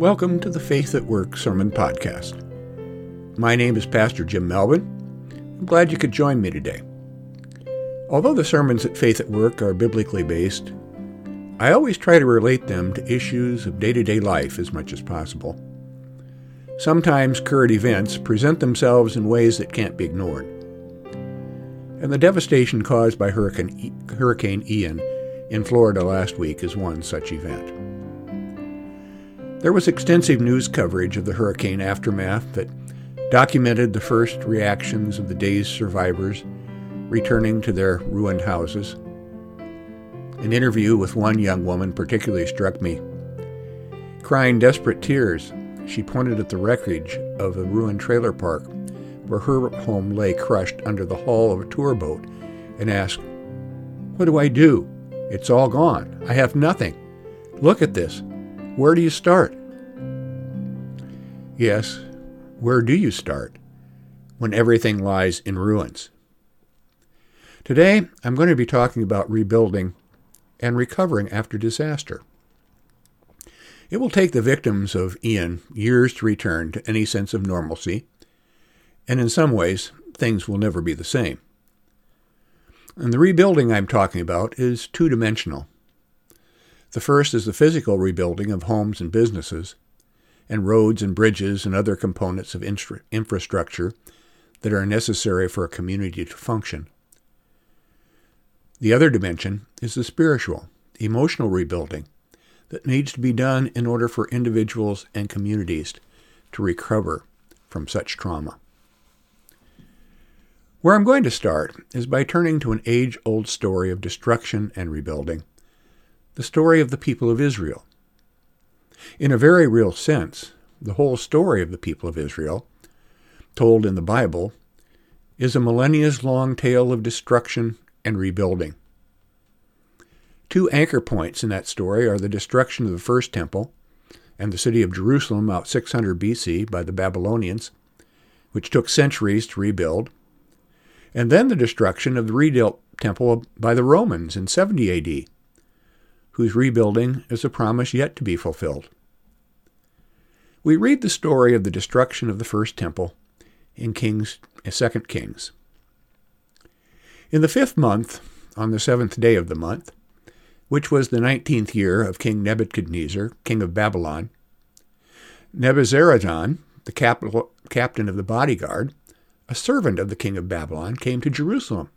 Welcome to the Faith at Work Sermon Podcast. My name is Pastor Jim Melvin. I'm glad you could join me today. Although the sermons at Faith at Work are biblically based, I always try to relate them to issues of day to day life as much as possible. Sometimes current events present themselves in ways that can't be ignored. And the devastation caused by Hurricane, Hurricane Ian in Florida last week is one such event. There was extensive news coverage of the hurricane aftermath that documented the first reactions of the day's survivors returning to their ruined houses. An interview with one young woman particularly struck me. Crying desperate tears, she pointed at the wreckage of a ruined trailer park where her home lay crushed under the hull of a tour boat and asked, What do I do? It's all gone. I have nothing. Look at this. Where do you start? Yes, where do you start when everything lies in ruins? Today, I'm going to be talking about rebuilding and recovering after disaster. It will take the victims of Ian years to return to any sense of normalcy, and in some ways, things will never be the same. And the rebuilding I'm talking about is two dimensional. The first is the physical rebuilding of homes and businesses, and roads and bridges and other components of infrastructure that are necessary for a community to function. The other dimension is the spiritual, emotional rebuilding that needs to be done in order for individuals and communities to recover from such trauma. Where I'm going to start is by turning to an age old story of destruction and rebuilding the story of the people of Israel. In a very real sense, the whole story of the people of Israel, told in the Bible, is a millennia long tale of destruction and rebuilding. Two anchor points in that story are the destruction of the first temple and the city of Jerusalem about 600 BC by the Babylonians, which took centuries to rebuild, and then the destruction of the rebuilt temple by the Romans in 70 AD, whose rebuilding is a promise yet to be fulfilled. We read the story of the destruction of the first temple in Kings, 2 uh, Kings. In the fifth month, on the seventh day of the month, which was the nineteenth year of King Nebuchadnezzar, king of Babylon, Nebuzaradan, the cap- captain of the bodyguard, a servant of the king of Babylon, came to Jerusalem.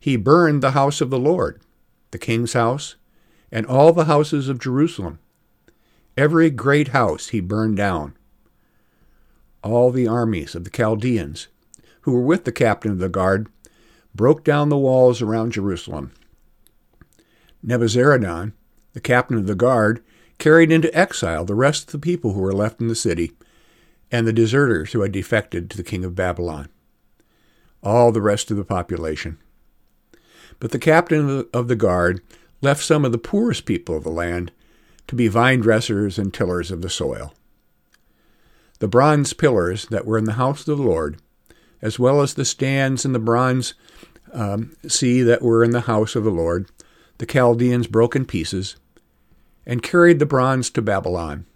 He burned the house of the Lord, the king's house, and all the houses of Jerusalem. Every great house he burned down. All the armies of the Chaldeans, who were with the captain of the guard, broke down the walls around Jerusalem. Nebuzaradan, the captain of the guard, carried into exile the rest of the people who were left in the city and the deserters who had defected to the king of Babylon. All the rest of the population. But the captain of the guard left some of the poorest people of the land to be vine dressers and tillers of the soil. The bronze pillars that were in the house of the Lord, as well as the stands and the bronze um, sea that were in the house of the Lord, the Chaldeans broke in pieces and carried the bronze to Babylon.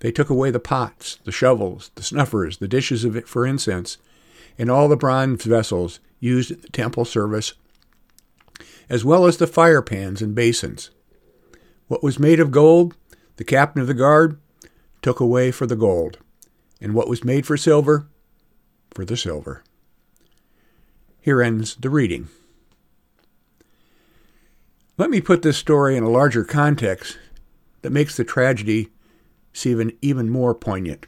They took away the pots, the shovels, the snuffers, the dishes of it for incense, and all the bronze vessels used in the temple service as well as the fire pans and basins. What was made of gold, the captain of the guard took away for the gold, and what was made for silver, for the silver. Here ends the reading. Let me put this story in a larger context that makes the tragedy seem even more poignant.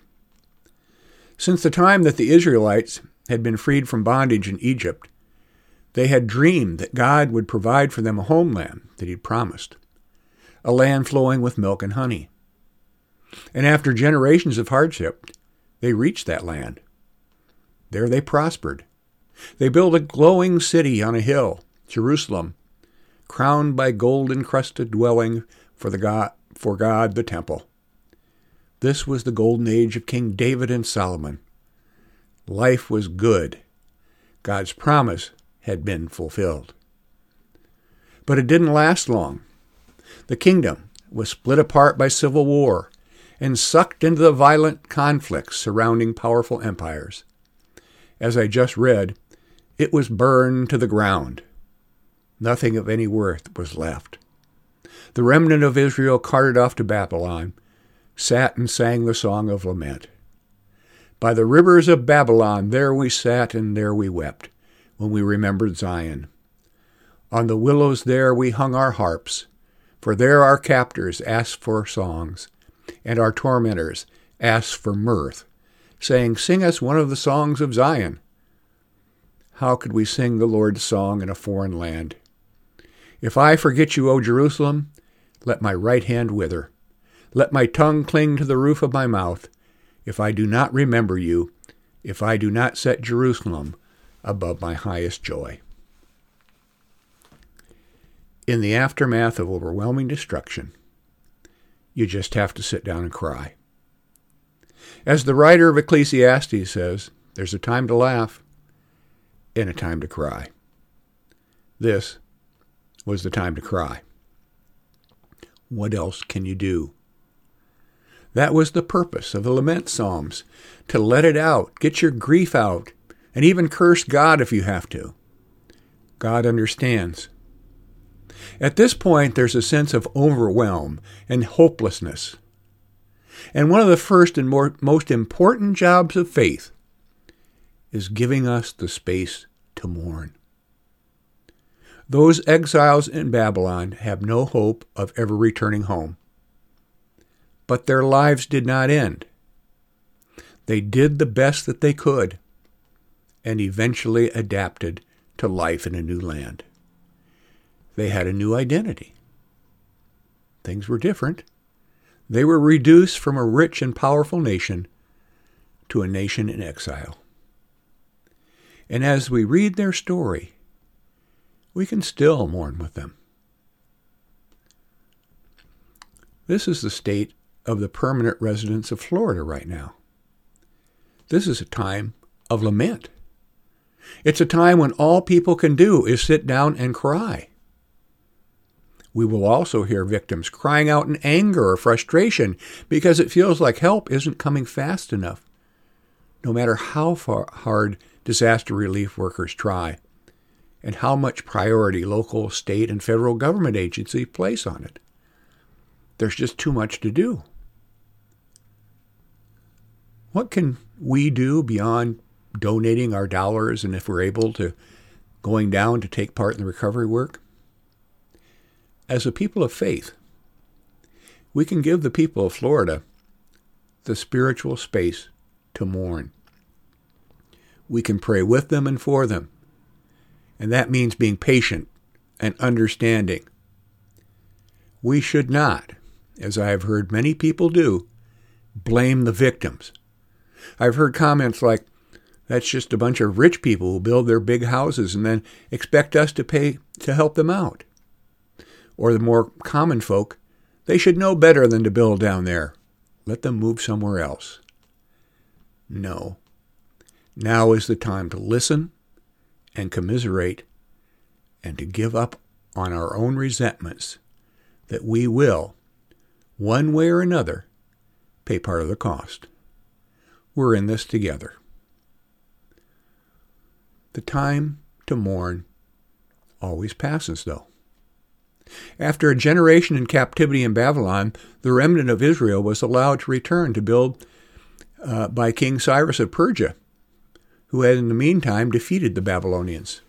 Since the time that the Israelites had been freed from bondage in Egypt, they had dreamed that God would provide for them a homeland that He'd promised, a land flowing with milk and honey. And after generations of hardship, they reached that land. There they prospered. They built a glowing city on a hill, Jerusalem, crowned by gold encrusted dwelling for, the God, for God the temple. This was the golden age of King David and Solomon. Life was good. God's promise had been fulfilled. But it didn't last long. The kingdom was split apart by civil war, and sucked into the violent conflicts surrounding powerful empires. As I just read, it was burned to the ground. Nothing of any worth was left. The remnant of Israel carted off to Babylon sat and sang the song of lament. By the rivers of Babylon, there we sat and there we wept, when we remembered Zion. On the willows there we hung our harps, for there our captors asked for songs, and our tormentors asked for mirth, saying, Sing us one of the songs of Zion. How could we sing the Lord's song in a foreign land? If I forget you, O Jerusalem, let my right hand wither. Let my tongue cling to the roof of my mouth, if I do not remember you, if I do not set Jerusalem above my highest joy. In the aftermath of overwhelming destruction, you just have to sit down and cry. As the writer of Ecclesiastes says, there's a time to laugh and a time to cry. This was the time to cry. What else can you do? That was the purpose of the lament psalms, to let it out, get your grief out, and even curse God if you have to. God understands. At this point, there's a sense of overwhelm and hopelessness. And one of the first and more, most important jobs of faith is giving us the space to mourn. Those exiles in Babylon have no hope of ever returning home. But their lives did not end. They did the best that they could and eventually adapted to life in a new land. They had a new identity. Things were different. They were reduced from a rich and powerful nation to a nation in exile. And as we read their story, we can still mourn with them. This is the state of the permanent residents of Florida right now. This is a time of lament. It's a time when all people can do is sit down and cry. We will also hear victims crying out in anger or frustration because it feels like help isn't coming fast enough, no matter how hard disaster relief workers try and how much priority local, state, and federal government agencies place on it. There's just too much to do. What can we do beyond donating our dollars and if we're able to going down to take part in the recovery work? As a people of faith, we can give the people of Florida the spiritual space to mourn. We can pray with them and for them. And that means being patient and understanding. We should not, as I have heard many people do, blame the victims I've heard comments like, that's just a bunch of rich people who build their big houses and then expect us to pay to help them out. Or the more common folk, they should know better than to build down there. Let them move somewhere else. No. Now is the time to listen and commiserate and to give up on our own resentments that we will, one way or another, pay part of the cost. We're in this together. The time to mourn always passes, though. After a generation in captivity in Babylon, the remnant of Israel was allowed to return to build uh, by King Cyrus of Persia, who had in the meantime defeated the Babylonians.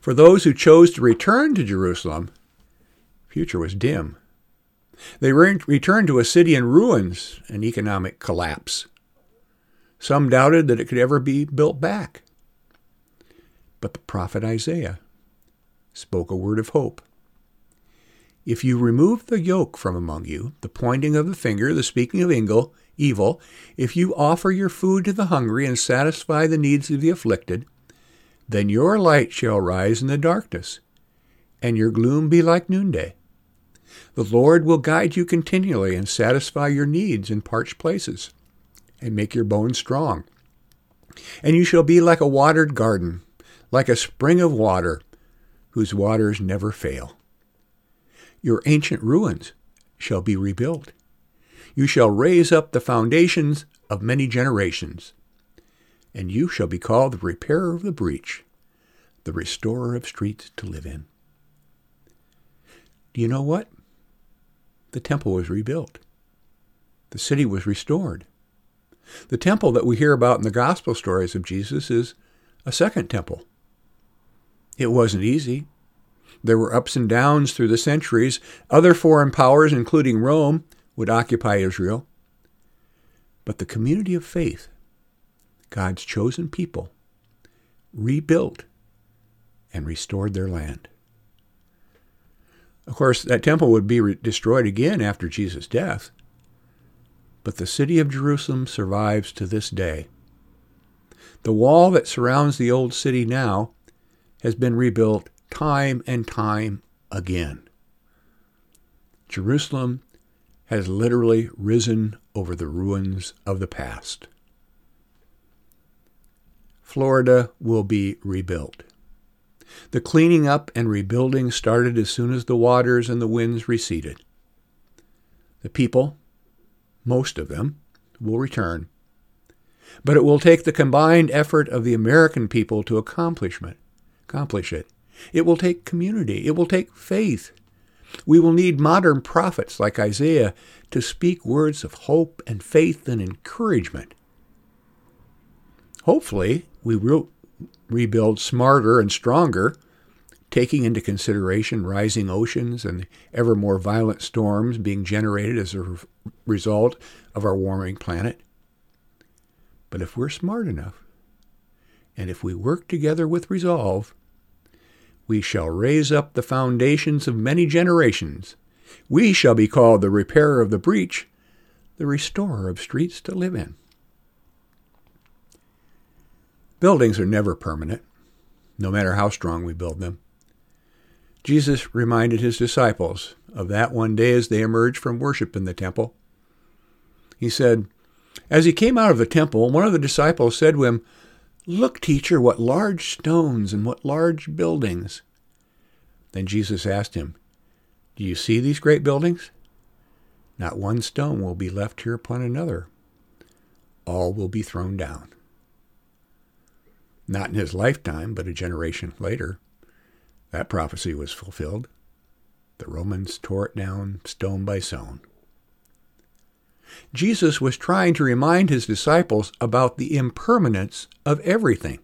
For those who chose to return to Jerusalem, the future was dim. They re- returned to a city in ruins and economic collapse. Some doubted that it could ever be built back. But the prophet Isaiah spoke a word of hope. If you remove the yoke from among you, the pointing of the finger, the speaking of evil, if you offer your food to the hungry and satisfy the needs of the afflicted, then your light shall rise in the darkness, and your gloom be like noonday. The Lord will guide you continually and satisfy your needs in parched places and make your bones strong. And you shall be like a watered garden, like a spring of water, whose waters never fail. Your ancient ruins shall be rebuilt. You shall raise up the foundations of many generations, and you shall be called the repairer of the breach, the restorer of streets to live in. Do you know what? The temple was rebuilt. The city was restored. The temple that we hear about in the gospel stories of Jesus is a second temple. It wasn't easy. There were ups and downs through the centuries. Other foreign powers, including Rome, would occupy Israel. But the community of faith, God's chosen people, rebuilt and restored their land. Of course, that temple would be re- destroyed again after Jesus' death, but the city of Jerusalem survives to this day. The wall that surrounds the old city now has been rebuilt time and time again. Jerusalem has literally risen over the ruins of the past. Florida will be rebuilt. The cleaning up and rebuilding started as soon as the waters and the winds receded. The people, most of them, will return. But it will take the combined effort of the American people to accomplish it. It will take community. It will take faith. We will need modern prophets like Isaiah to speak words of hope and faith and encouragement. Hopefully, we will rebuild smarter and stronger, taking into consideration rising oceans and ever more violent storms being generated as a result of our warming planet. But if we're smart enough, and if we work together with resolve, we shall raise up the foundations of many generations. We shall be called the repairer of the breach, the restorer of streets to live in. Buildings are never permanent, no matter how strong we build them. Jesus reminded his disciples of that one day as they emerged from worship in the temple. He said, As he came out of the temple, one of the disciples said to him, Look, teacher, what large stones and what large buildings. Then Jesus asked him, Do you see these great buildings? Not one stone will be left here upon another. All will be thrown down. Not in his lifetime, but a generation later, that prophecy was fulfilled. The Romans tore it down stone by stone. Jesus was trying to remind his disciples about the impermanence of everything.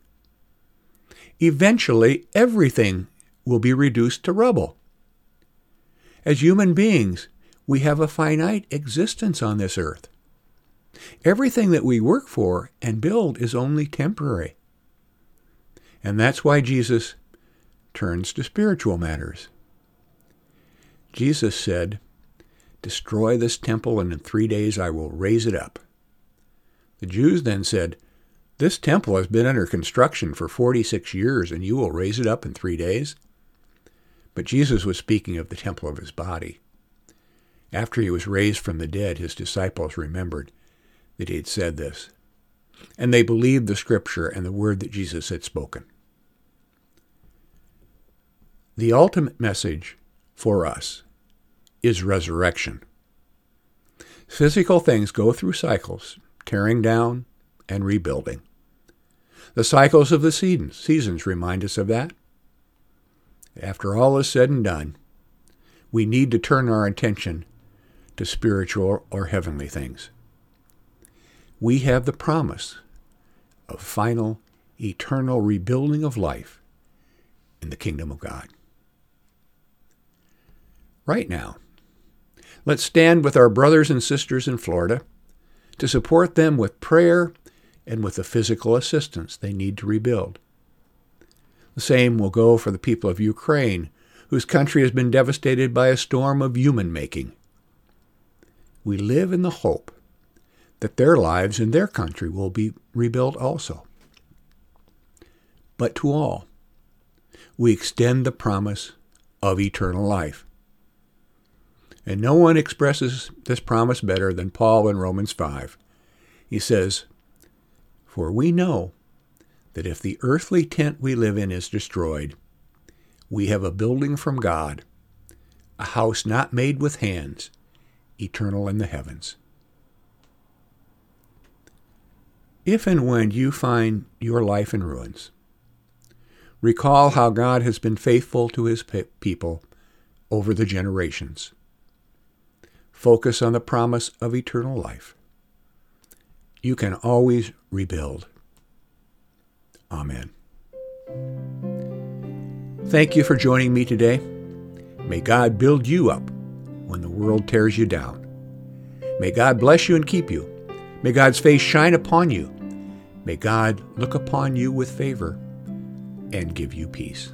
Eventually, everything will be reduced to rubble. As human beings, we have a finite existence on this earth. Everything that we work for and build is only temporary. And that's why Jesus turns to spiritual matters. Jesus said, Destroy this temple, and in three days I will raise it up. The Jews then said, This temple has been under construction for 46 years, and you will raise it up in three days? But Jesus was speaking of the temple of his body. After he was raised from the dead, his disciples remembered that he had said this, and they believed the scripture and the word that Jesus had spoken. The ultimate message for us is resurrection. Physical things go through cycles, tearing down and rebuilding. The cycles of the seasons, seasons remind us of that. After all is said and done, we need to turn our attention to spiritual or heavenly things. We have the promise of final, eternal rebuilding of life in the kingdom of God. Right now, let's stand with our brothers and sisters in Florida to support them with prayer and with the physical assistance they need to rebuild. The same will go for the people of Ukraine, whose country has been devastated by a storm of human making. We live in the hope that their lives and their country will be rebuilt also. But to all, we extend the promise of eternal life. And no one expresses this promise better than Paul in Romans 5. He says, For we know that if the earthly tent we live in is destroyed, we have a building from God, a house not made with hands, eternal in the heavens. If and when you find your life in ruins, recall how God has been faithful to his people over the generations. Focus on the promise of eternal life. You can always rebuild. Amen. Thank you for joining me today. May God build you up when the world tears you down. May God bless you and keep you. May God's face shine upon you. May God look upon you with favor and give you peace.